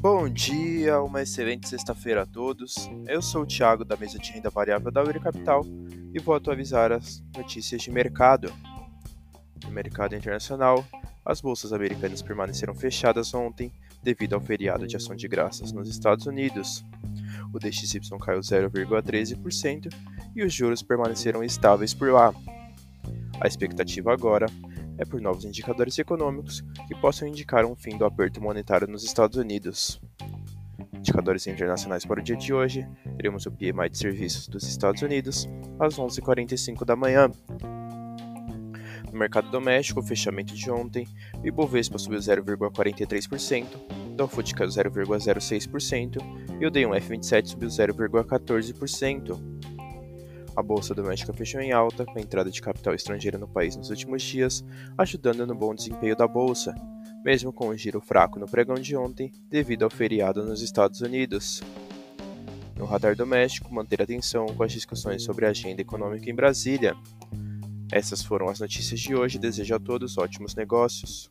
Bom dia, uma excelente sexta-feira a todos. Eu sou o Thiago da mesa de renda variável da Uri Capital e vou atualizar as notícias de mercado. No mercado internacional, as bolsas americanas permaneceram fechadas ontem devido ao feriado de ação de graças nos Estados Unidos. O DXY caiu 0,13% e os juros permaneceram estáveis por lá. A expectativa agora é por novos indicadores econômicos que possam indicar um fim do aperto monetário nos Estados Unidos. Indicadores internacionais para o dia de hoje: teremos o PMI de serviços dos Estados Unidos às 11h45 da manhã. No mercado doméstico, o fechamento de ontem, o Ibovespa subiu 0,43%, o Dow Food caiu 0,06% e o D1F27 subiu 0,14%. A bolsa doméstica fechou em alta, com a entrada de capital estrangeiro no país nos últimos dias, ajudando no bom desempenho da bolsa, mesmo com o giro fraco no pregão de ontem devido ao feriado nos Estados Unidos. No radar doméstico, manter atenção com as discussões sobre a agenda econômica em Brasília. Essas foram as notícias de hoje. Desejo a todos ótimos negócios.